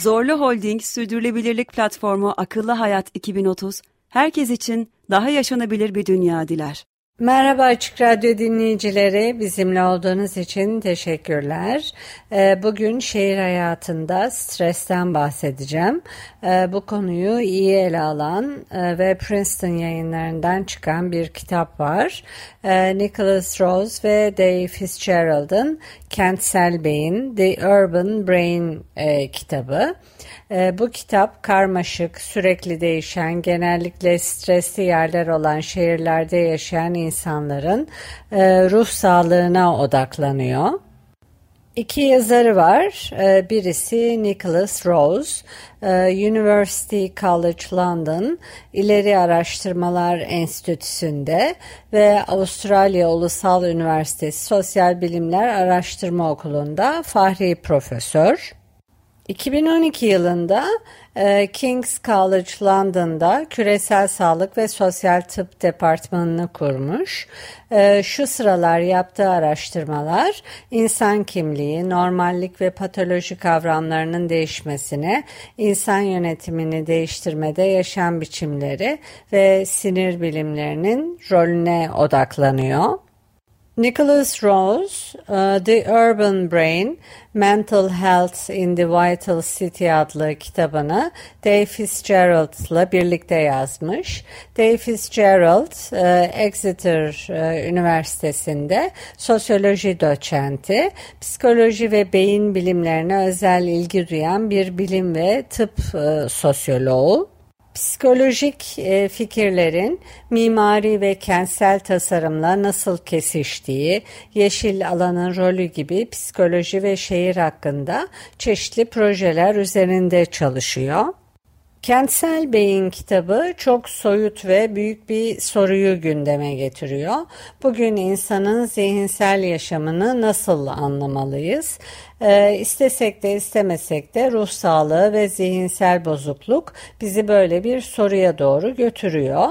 Zorlu Holding Sürdürülebilirlik Platformu Akıllı Hayat 2030, herkes için daha yaşanabilir bir dünya diler. Merhaba Açık Radyo dinleyicileri, bizimle olduğunuz için teşekkürler. Ee, bugün şehir hayatında stresten bahsedeceğim. Ee, bu konuyu iyi ele alan e, ve Princeton yayınlarından çıkan bir kitap var. Ee, Nicholas Rose ve Dave Fitzgerald'ın Kentsel Beyin, The Urban Brain e, kitabı. Bu kitap karmaşık, sürekli değişen, genellikle stresli yerler olan şehirlerde yaşayan insanların e, ruh sağlığına odaklanıyor. İki yazarı var. E, birisi Nicholas Rose, e, University College London İleri Araştırmalar Enstitüsü'nde ve Avustralya Ulusal Üniversitesi Sosyal Bilimler Araştırma Okulu'nda fahri profesör. 2012 yılında e, King's College London'da küresel sağlık ve sosyal tıp departmanını kurmuş. E, şu sıralar yaptığı araştırmalar insan kimliği, normallik ve patoloji kavramlarının değişmesine, insan yönetimini değiştirmede yaşam biçimleri ve sinir bilimlerinin rolüne odaklanıyor. Nicholas Rose, uh, The Urban Brain, Mental Health in the Vital City adlı kitabını Dave Fitzgerald'la birlikte yazmış. Dave Fitzgerald, uh, Exeter uh, Üniversitesi'nde sosyoloji doçenti, psikoloji ve beyin bilimlerine özel ilgi duyan bir bilim ve tıp uh, sosyoloğu. Psikolojik e, fikirlerin mimari ve kentsel tasarımla nasıl kesiştiği, yeşil alanın rolü gibi psikoloji ve şehir hakkında çeşitli projeler üzerinde çalışıyor. Kentsel Beyin kitabı çok soyut ve büyük bir soruyu gündeme getiriyor. Bugün insanın zihinsel yaşamını nasıl anlamalıyız? Ee, istesek de istemesek de ruh sağlığı ve zihinsel bozukluk bizi böyle bir soruya doğru götürüyor.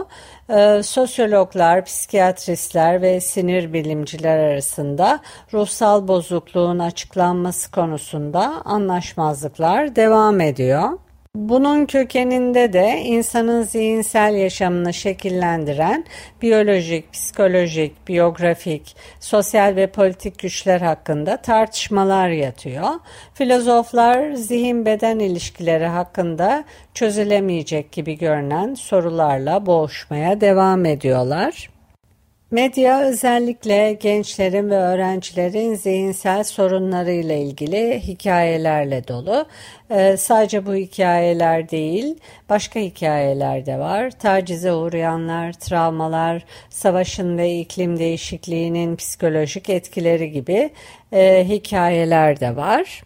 Ee, sosyologlar, psikiyatristler ve sinir bilimciler arasında ruhsal bozukluğun açıklanması konusunda anlaşmazlıklar devam ediyor. Bunun kökeninde de insanın zihinsel yaşamını şekillendiren biyolojik, psikolojik, biyografik, sosyal ve politik güçler hakkında tartışmalar yatıyor. Filozoflar zihin beden ilişkileri hakkında çözülemeyecek gibi görünen sorularla boğuşmaya devam ediyorlar. Medya özellikle gençlerin ve öğrencilerin zihinsel sorunlarıyla ilgili hikayelerle dolu. Ee, sadece bu hikayeler değil, başka hikayeler de var. Tacize uğrayanlar, travmalar, savaşın ve iklim değişikliğinin psikolojik etkileri gibi e, hikayeler de var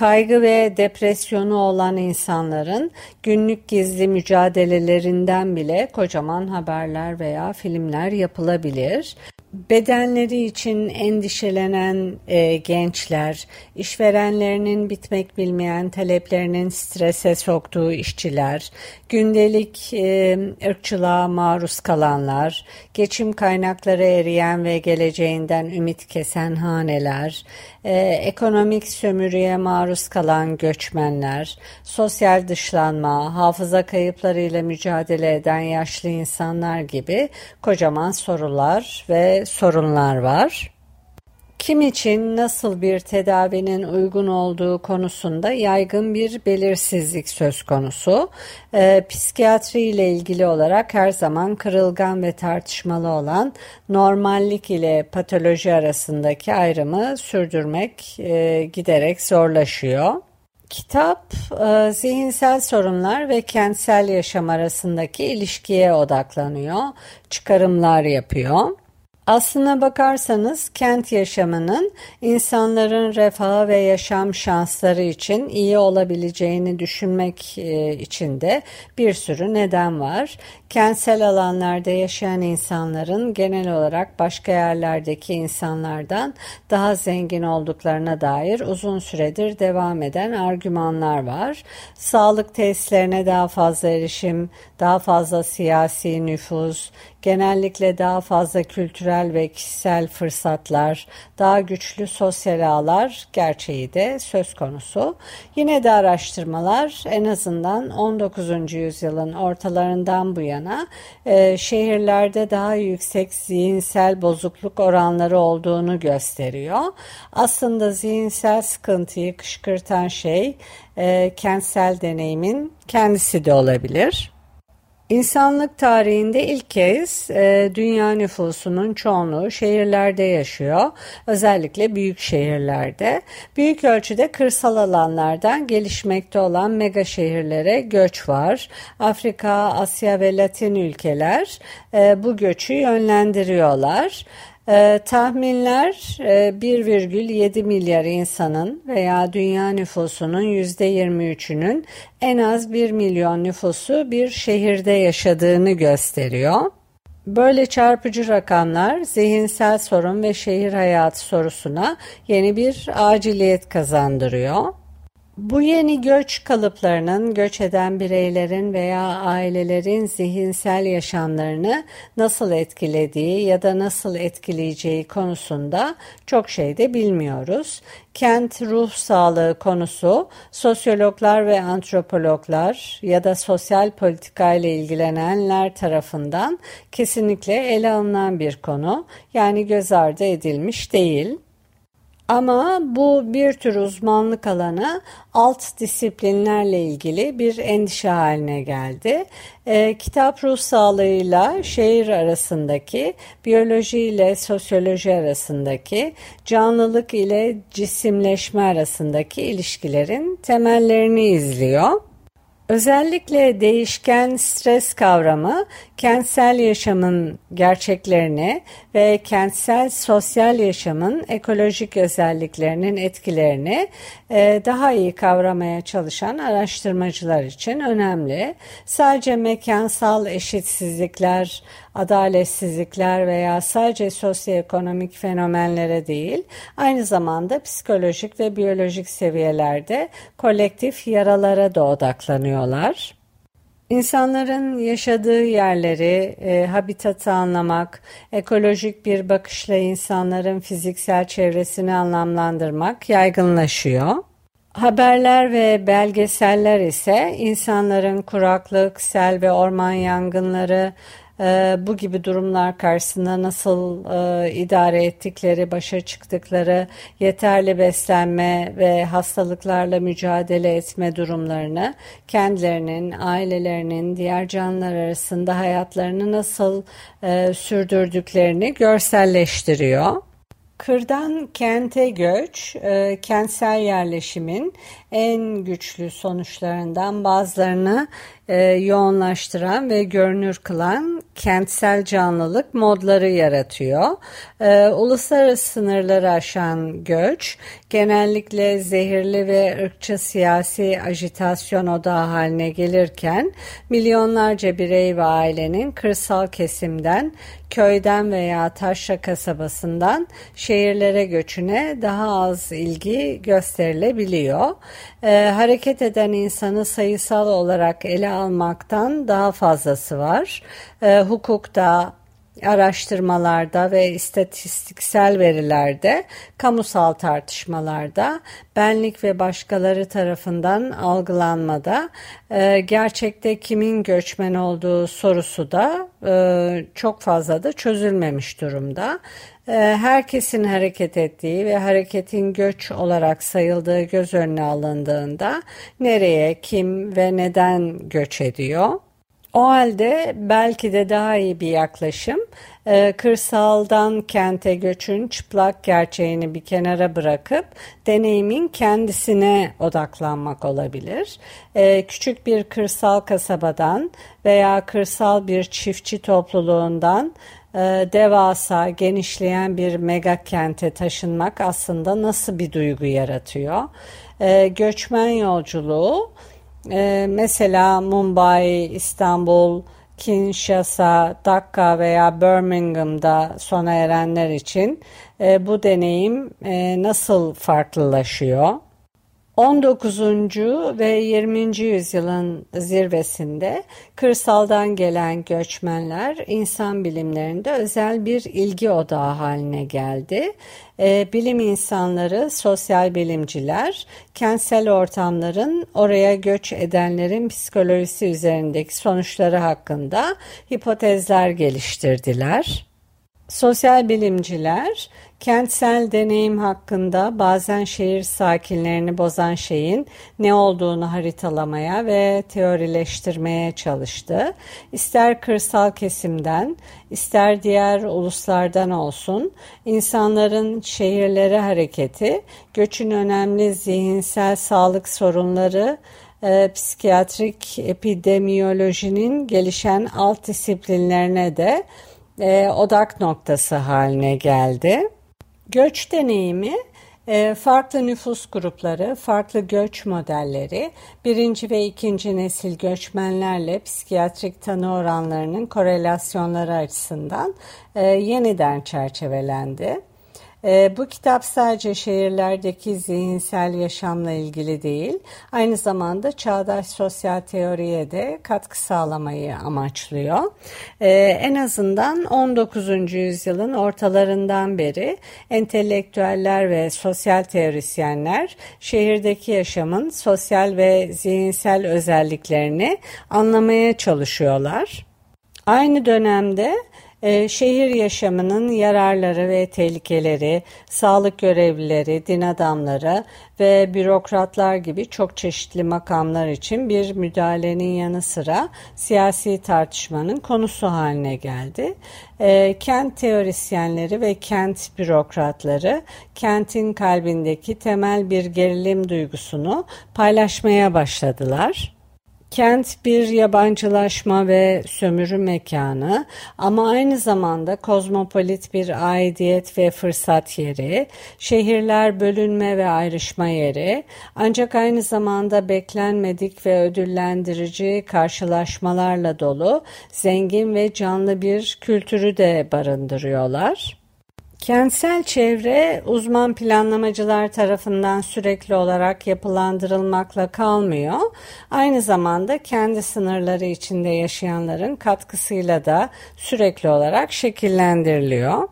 kaygı ve depresyonu olan insanların günlük gizli mücadelelerinden bile kocaman haberler veya filmler yapılabilir. Bedenleri için endişelenen e, gençler, işverenlerinin bitmek bilmeyen taleplerinin strese soktuğu işçiler, gündelik e, ırkçılığa maruz kalanlar, geçim kaynakları eriyen ve geleceğinden ümit kesen haneler, e, ekonomik sömürüye maruz kalan göçmenler, sosyal dışlanma, hafıza kayıplarıyla mücadele eden yaşlı insanlar gibi kocaman sorular ve sorunlar var. Kim için nasıl bir tedavinin uygun olduğu konusunda yaygın bir belirsizlik söz konusu. E, psikiyatri ile ilgili olarak her zaman kırılgan ve tartışmalı olan normallik ile patoloji arasındaki ayrımı sürdürmek e, giderek zorlaşıyor. Kitap e, zihinsel sorunlar ve kentsel yaşam arasındaki ilişkiye odaklanıyor, çıkarımlar yapıyor. Aslına bakarsanız kent yaşamının insanların refahı ve yaşam şansları için iyi olabileceğini düşünmek e, için de bir sürü neden var. Kentsel alanlarda yaşayan insanların genel olarak başka yerlerdeki insanlardan daha zengin olduklarına dair uzun süredir devam eden argümanlar var. Sağlık tesislerine daha fazla erişim, daha fazla siyasi nüfuz, genellikle daha fazla kültürel ve kişisel fırsatlar, daha güçlü sosyal ağlar gerçeği de söz konusu. Yine de araştırmalar en azından 19. yüzyılın ortalarından bu yana e, şehirlerde daha yüksek zihinsel bozukluk oranları olduğunu gösteriyor. Aslında zihinsel sıkıntıyı kışkırtan şey e, kentsel deneyimin kendisi de olabilir. İnsanlık tarihinde ilk kez e, dünya nüfusunun çoğunluğu şehirlerde yaşıyor. Özellikle büyük şehirlerde. Büyük ölçüde kırsal alanlardan gelişmekte olan mega şehirlere göç var. Afrika, Asya ve Latin ülkeler e, bu göçü yönlendiriyorlar. Ee, tahminler e, 1,7 milyar insanın veya dünya nüfusunun %23'ünün en az 1 milyon nüfusu bir şehirde yaşadığını gösteriyor. Böyle çarpıcı rakamlar zihinsel sorun ve şehir hayatı sorusuna yeni bir aciliyet kazandırıyor. Bu yeni göç kalıplarının göç eden bireylerin veya ailelerin zihinsel yaşamlarını nasıl etkilediği ya da nasıl etkileyeceği konusunda çok şey de bilmiyoruz. Kent ruh sağlığı konusu sosyologlar ve antropologlar ya da sosyal politika ile ilgilenenler tarafından kesinlikle ele alınan bir konu. Yani göz ardı edilmiş değil. Ama bu bir tür uzmanlık alanı alt disiplinlerle ilgili bir endişe haline geldi. E, kitap ruh sağlığıyla şehir arasındaki, biyoloji ile sosyoloji arasındaki, canlılık ile cisimleşme arasındaki ilişkilerin temellerini izliyor. Özellikle değişken stres kavramı kentsel yaşamın gerçeklerini ve kentsel sosyal yaşamın ekolojik özelliklerinin etkilerini e, daha iyi kavramaya çalışan araştırmacılar için önemli. Sadece mekansal eşitsizlikler, adaletsizlikler veya sadece sosyoekonomik fenomenlere değil, aynı zamanda psikolojik ve biyolojik seviyelerde kolektif yaralara da odaklanıyorlar. İnsanların yaşadığı yerleri, e, habitatı anlamak, ekolojik bir bakışla insanların fiziksel çevresini anlamlandırmak yaygınlaşıyor. Haberler ve belgeseller ise insanların kuraklık, sel ve orman yangınları, e, bu gibi durumlar karşısında nasıl e, idare ettikleri, başa çıktıkları, yeterli beslenme ve hastalıklarla mücadele etme durumlarını, kendilerinin, ailelerinin, diğer canlılar arasında hayatlarını nasıl e, sürdürdüklerini görselleştiriyor. Kırdan kente göç, e, kentsel yerleşimin en güçlü sonuçlarından bazılarını e, yoğunlaştıran ve görünür kılan kentsel canlılık modları yaratıyor. E, uluslararası sınırları aşan göç genellikle zehirli ve ırkçı siyasi ajitasyon odağı haline gelirken milyonlarca birey ve ailenin kırsal kesimden köyden veya taşra kasabasından şehirlere göçüne daha az ilgi gösterilebiliyor. Ee, hareket eden insanı sayısal olarak ele almaktan daha fazlası var. Ee, hukukta, araştırmalarda ve istatistiksel verilerde, kamusal tartışmalarda, benlik ve başkaları tarafından algılanmada, e, gerçekte kimin göçmen olduğu sorusu da e, çok fazla da çözülmemiş durumda. E, herkesin hareket ettiği ve hareketin göç olarak sayıldığı göz önüne alındığında nereye, kim ve neden göç ediyor? O halde belki de daha iyi bir yaklaşım e, kırsaldan kente göçün çıplak gerçeğini bir kenara bırakıp deneyimin kendisine odaklanmak olabilir. E, küçük bir kırsal kasabadan veya kırsal bir çiftçi topluluğundan e, devasa, genişleyen bir mega kente taşınmak aslında nasıl bir duygu yaratıyor? Göçmen yolculuğu e, mesela Mumbai, İstanbul, Kinshasa, Dakka veya Birmingham'da sona erenler için e, bu deneyim e, nasıl farklılaşıyor? 19. ve 20. yüzyılın zirvesinde kırsaldan gelen göçmenler insan bilimlerinde özel bir ilgi odağı haline geldi. Ee, bilim insanları, sosyal bilimciler, kentsel ortamların oraya göç edenlerin psikolojisi üzerindeki sonuçları hakkında hipotezler geliştirdiler. Sosyal bilimciler kentsel deneyim hakkında bazen şehir sakinlerini bozan şeyin ne olduğunu haritalamaya ve teorileştirmeye çalıştı. İster kırsal kesimden, ister diğer uluslardan olsun, insanların şehirlere hareketi, göçün önemli zihinsel sağlık sorunları, e, psikiyatrik epidemiyolojinin gelişen alt disiplinlerine de e, odak noktası haline geldi. Göç deneyimi e, farklı nüfus grupları, farklı göç modelleri, birinci ve ikinci nesil göçmenlerle psikiyatrik tanı oranlarının korelasyonları açısından e, yeniden çerçevelendi. E, bu kitap sadece şehirlerdeki zihinsel yaşamla ilgili değil, aynı zamanda çağdaş sosyal teoriye de katkı sağlamayı amaçlıyor. E, en azından 19. yüzyılın ortalarından beri entelektüeller ve sosyal teorisyenler şehirdeki yaşamın sosyal ve zihinsel özelliklerini anlamaya çalışıyorlar. Aynı dönemde e, şehir yaşamının yararları ve tehlikeleri, sağlık görevlileri, din adamları ve bürokratlar gibi çok çeşitli makamlar için bir müdahalenin yanı sıra siyasi tartışmanın konusu haline geldi. E, kent teorisyenleri ve kent bürokratları kentin kalbindeki temel bir gerilim duygusunu paylaşmaya başladılar. Kent bir yabancılaşma ve sömürü mekanı ama aynı zamanda kozmopolit bir aidiyet ve fırsat yeri, şehirler bölünme ve ayrışma yeri ancak aynı zamanda beklenmedik ve ödüllendirici karşılaşmalarla dolu zengin ve canlı bir kültürü de barındırıyorlar. Kentsel çevre uzman planlamacılar tarafından sürekli olarak yapılandırılmakla kalmıyor. Aynı zamanda kendi sınırları içinde yaşayanların katkısıyla da sürekli olarak şekillendiriliyor.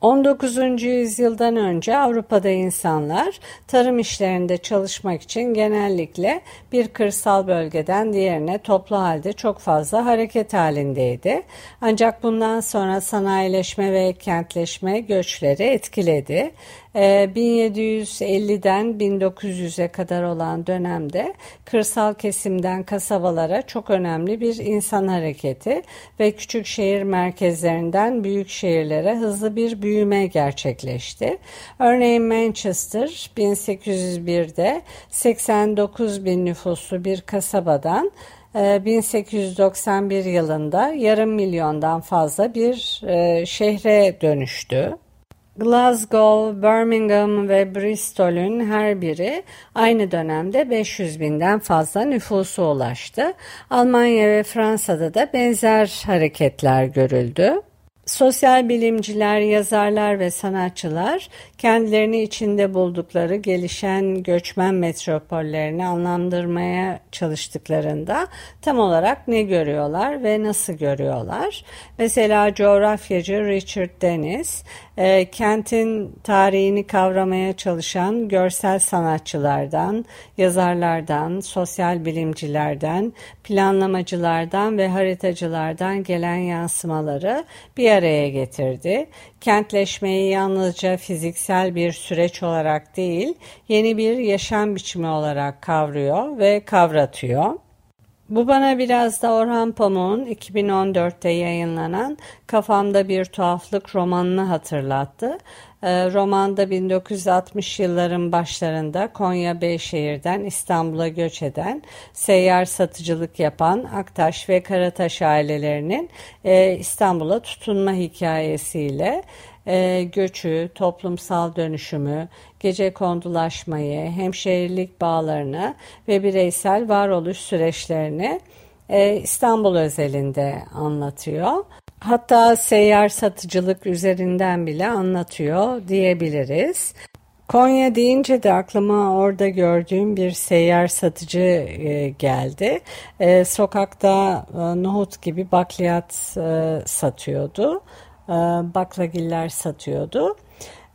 19. yüzyıldan önce Avrupa'da insanlar tarım işlerinde çalışmak için genellikle bir kırsal bölgeden diğerine toplu halde çok fazla hareket halindeydi. Ancak bundan sonra sanayileşme ve kentleşme göçleri etkiledi. 1750'den 1900'e kadar olan dönemde kırsal kesimden kasabalara çok önemli bir insan hareketi ve küçük şehir merkezlerinden büyük şehirlere hızlı bir büyüme gerçekleşti. Örneğin Manchester 1801'de 89 bin nüfuslu bir kasabadan 1891 yılında yarım milyondan fazla bir e, şehre dönüştü. Glasgow, Birmingham ve Bristol'ün her biri aynı dönemde 500 binden fazla nüfusu ulaştı. Almanya ve Fransa'da da benzer hareketler görüldü. Sosyal bilimciler, yazarlar ve sanatçılar kendilerini içinde buldukları gelişen göçmen metropollerini anlamlandırmaya çalıştıklarında tam olarak ne görüyorlar ve nasıl görüyorlar? Mesela coğrafyacı Richard Dennis e, kentin tarihini kavramaya çalışan görsel sanatçılardan, yazarlardan, sosyal bilimcilerden, planlamacılardan ve haritacılardan gelen yansımaları bir araya getirdi. Kentleşmeyi yalnızca fiziksel bir süreç olarak değil, yeni bir yaşam biçimi olarak kavruyor ve kavratıyor. Bu bana biraz da Orhan Pamuk'un 2014'te yayınlanan Kafamda Bir Tuhaflık romanını hatırlattı. Ee, romanda 1960 yılların başlarında Konya Beyşehir'den İstanbul'a göç eden, seyyar satıcılık yapan Aktaş ve Karataş ailelerinin e, İstanbul'a tutunma hikayesiyle e, göçü, toplumsal dönüşümü, gece kondulaşmayı, hemşehrilik bağlarını ve bireysel varoluş süreçlerini e, İstanbul özelinde anlatıyor. Hatta seyyar satıcılık üzerinden bile anlatıyor diyebiliriz. Konya deyince de aklıma orada gördüğüm bir seyyar satıcı e, geldi. E, sokakta e, nohut gibi bakliyat satıyordu. E, baklagiller satıyordu.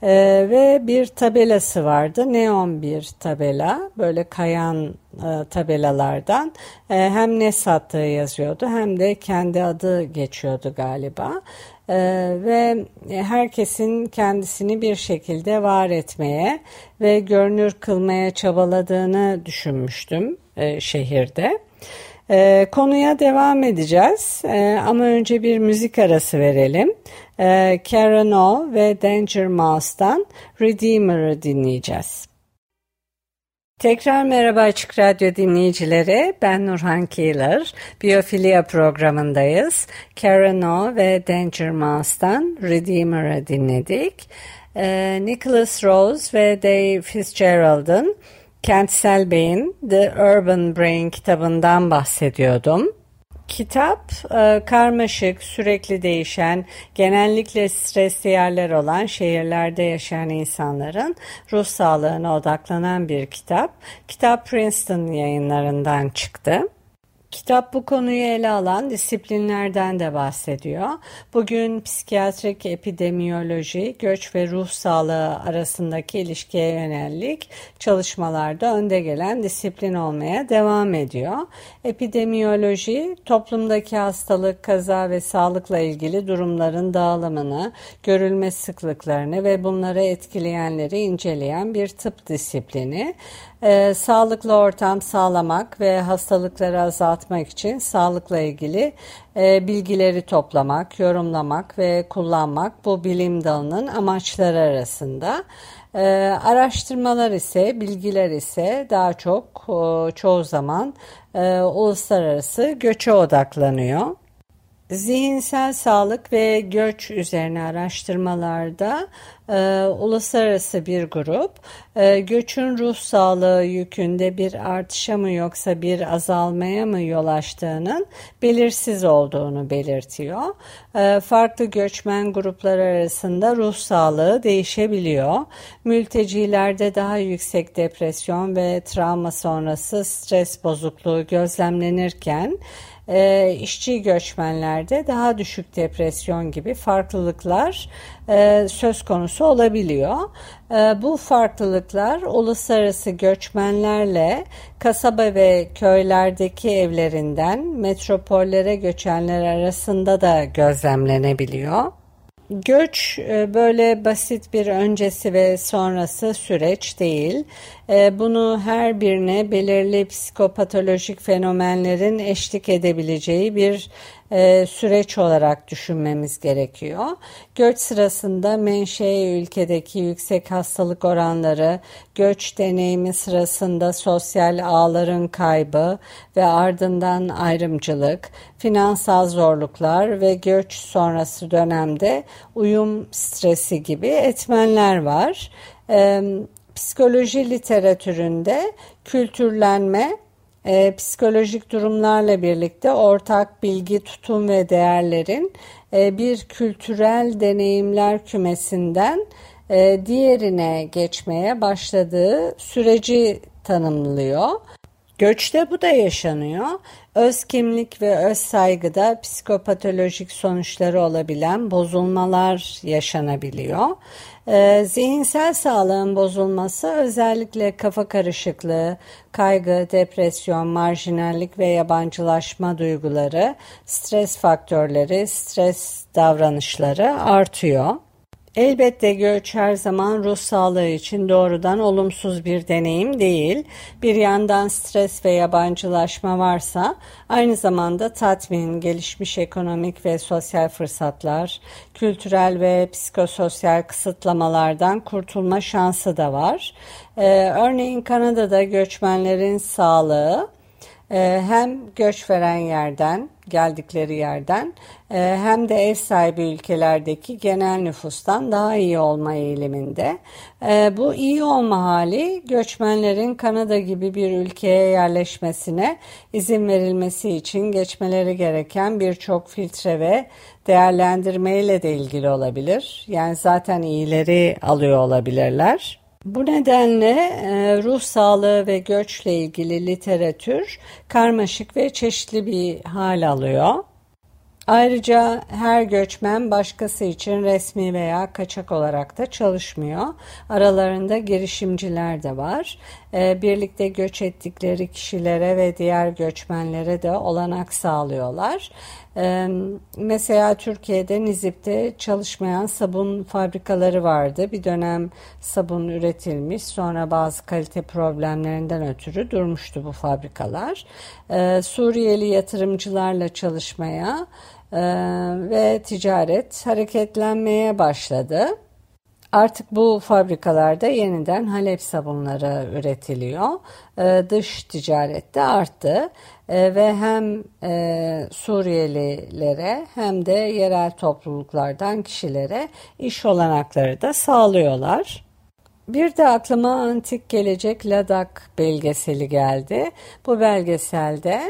Ee, ve bir tabelası vardı. Neon bir tabela. Böyle kayan e, tabelalardan e, hem ne sattığı yazıyordu hem de kendi adı geçiyordu galiba. E, ve herkesin kendisini bir şekilde var etmeye ve görünür kılmaya çabaladığını düşünmüştüm e, şehirde. E, konuya devam edeceğiz e, ama önce bir müzik arası verelim. E, Karen O ve Danger Mouse'dan Redeemer'ı dinleyeceğiz. Tekrar merhaba Açık Radyo dinleyicileri. Ben Nurhan Keeler. Biyofilia programındayız. Karen O ve Danger Mouse'dan Redeemer'ı dinledik. Ee, Nicholas Rose ve Dave Fitzgerald'ın Kentsel Beyin The Urban Brain kitabından bahsediyordum. Kitap e, karmaşık, sürekli değişen, genellikle stresli yerler olan şehirlerde yaşayan insanların ruh sağlığına odaklanan bir kitap. Kitap Princeton yayınlarından çıktı. Kitap bu konuyu ele alan disiplinlerden de bahsediyor. Bugün psikiyatrik epidemiyoloji, göç ve ruh sağlığı arasındaki ilişkiye yönelik çalışmalarda önde gelen disiplin olmaya devam ediyor. Epidemiyoloji, toplumdaki hastalık, kaza ve sağlıkla ilgili durumların dağılımını, görülme sıklıklarını ve bunları etkileyenleri inceleyen bir tıp disiplini e, sağlıklı ortam sağlamak ve hastalıkları azaltmak için sağlıkla ilgili e, bilgileri toplamak, yorumlamak ve kullanmak bu bilim dalının amaçları arasında. E, araştırmalar ise, bilgiler ise daha çok e, çoğu zaman e, uluslararası göçe odaklanıyor. Zihinsel sağlık ve göç üzerine araştırmalarda e, uluslararası bir grup e, göçün ruh sağlığı yükünde bir artışa mı yoksa bir azalmaya mı yol açtığının belirsiz olduğunu belirtiyor. E, farklı göçmen grupları arasında ruh sağlığı değişebiliyor. Mültecilerde daha yüksek depresyon ve travma sonrası stres bozukluğu gözlemlenirken e, işçi göçmenlerde daha düşük depresyon gibi farklılıklar e, söz konusu olabiliyor. E, bu farklılıklar uluslararası göçmenlerle kasaba ve köylerdeki evlerinden metropollere göçenler arasında da gözlemlenebiliyor. Göç e, böyle basit bir öncesi ve sonrası süreç değil. E, bunu her birine belirli psikopatolojik fenomenlerin eşlik edebileceği bir e, süreç olarak düşünmemiz gerekiyor. Göç sırasında menşe ülkedeki yüksek hastalık oranları, göç deneyimi sırasında sosyal ağların kaybı ve ardından ayrımcılık, finansal zorluklar ve göç sonrası dönemde uyum stresi gibi etmenler var. E, psikoloji literatüründe kültürlenme e, psikolojik durumlarla birlikte ortak bilgi, tutum ve değerlerin e, bir kültürel deneyimler kümesinden e, diğerine geçmeye başladığı süreci tanımlıyor. Göçte bu da yaşanıyor. Öz kimlik ve öz saygıda psikopatolojik sonuçları olabilen bozulmalar yaşanabiliyor. Ee, zihinsel sağlığın bozulması özellikle kafa karışıklığı, kaygı, depresyon, marjinallik ve yabancılaşma duyguları, stres faktörleri, stres davranışları artıyor. Elbette göç her zaman ruh sağlığı için doğrudan olumsuz bir deneyim değil. Bir yandan stres ve yabancılaşma varsa aynı zamanda tatmin, gelişmiş ekonomik ve sosyal fırsatlar, kültürel ve psikososyal kısıtlamalardan kurtulma şansı da var. Ee, örneğin Kanada'da göçmenlerin sağlığı ee, hem göç veren yerden, geldikleri yerden e, hem de ev sahibi ülkelerdeki genel nüfustan daha iyi olma eğiliminde. Ee, bu iyi olma hali göçmenlerin Kanada gibi bir ülkeye yerleşmesine izin verilmesi için geçmeleri gereken birçok filtre ve değerlendirmeyle de ilgili olabilir. Yani zaten iyileri alıyor olabilirler. Bu nedenle e, ruh sağlığı ve göçle ilgili literatür karmaşık ve çeşitli bir hal alıyor. Ayrıca her göçmen başkası için resmi veya kaçak olarak da çalışmıyor. Aralarında girişimciler de var. Ee, birlikte göç ettikleri kişilere ve diğer göçmenlere de olanak sağlıyorlar. Ee, mesela Türkiye'de Nizip'te çalışmayan sabun fabrikaları vardı. Bir dönem sabun üretilmiş sonra bazı kalite problemlerinden ötürü durmuştu bu fabrikalar. Ee, Suriyeli yatırımcılarla çalışmaya e, ve ticaret hareketlenmeye başladı. Artık bu fabrikalarda yeniden Halep sabunları üretiliyor. Ee, dış ticarette arttı ee, ve hem e, Suriyelilere hem de yerel topluluklardan kişilere iş olanakları da sağlıyorlar. Bir de aklıma antik gelecek Ladak belgeseli geldi. Bu belgeselde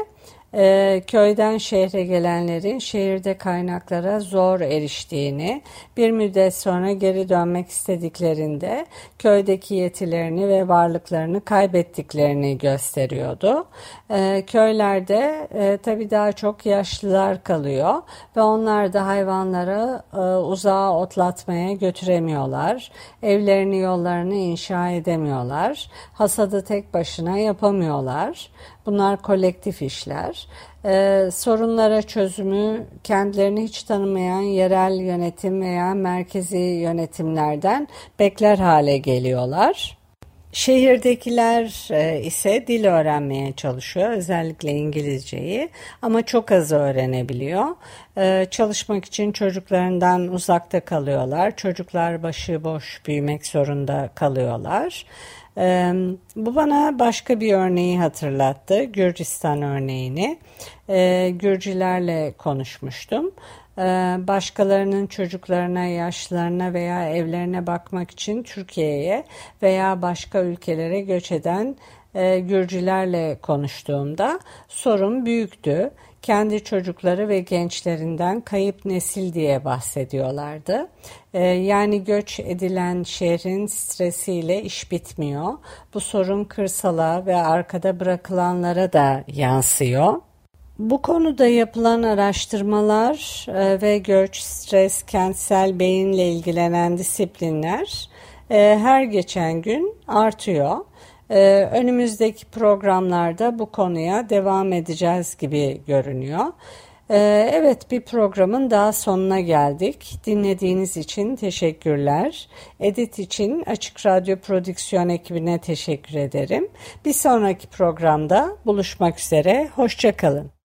e, köyden şehre gelenlerin şehirde kaynaklara zor eriştiğini, bir müddet sonra geri dönmek istediklerinde köydeki yetilerini ve varlıklarını kaybettiklerini gösteriyordu. E, köylerde e, tabii daha çok yaşlılar kalıyor ve onlar da hayvanları e, uzağa otlatmaya götüremiyorlar. Evlerini yollarını inşa edemiyorlar. Hasadı tek başına yapamıyorlar. Bunlar kolektif işler. Ee, sorunlara çözümü kendilerini hiç tanımayan yerel yönetim veya merkezi yönetimlerden bekler hale geliyorlar. Şehirdekiler e, ise dil öğrenmeye çalışıyor, özellikle İngilizceyi ama çok az öğrenebiliyor. E, çalışmak için çocuklarından uzakta kalıyorlar. Çocuklar başıboş büyümek zorunda kalıyorlar. E, bu bana başka bir örneği hatırlattı, Gürcistan örneğini. E, Gürcülerle konuşmuştum. E, başkalarının çocuklarına, yaşlarına veya evlerine bakmak için Türkiye'ye veya başka ülkelere göç eden e, Gürcülerle konuştuğumda sorun büyüktü kendi çocukları ve gençlerinden kayıp nesil diye bahsediyorlardı. Ee, yani göç edilen şehrin stresiyle iş bitmiyor. Bu sorun kırsala ve arkada bırakılanlara da yansıyor. Bu konuda yapılan araştırmalar e, ve göç, stres, kentsel beyinle ilgilenen disiplinler e, her geçen gün artıyor. Ee, önümüzdeki programlarda bu konuya devam edeceğiz gibi görünüyor. Ee, evet bir programın daha sonuna geldik. Dinlediğiniz için teşekkürler. Edit için Açık Radyo Prodüksiyon ekibine teşekkür ederim. Bir sonraki programda buluşmak üzere. Hoşçakalın.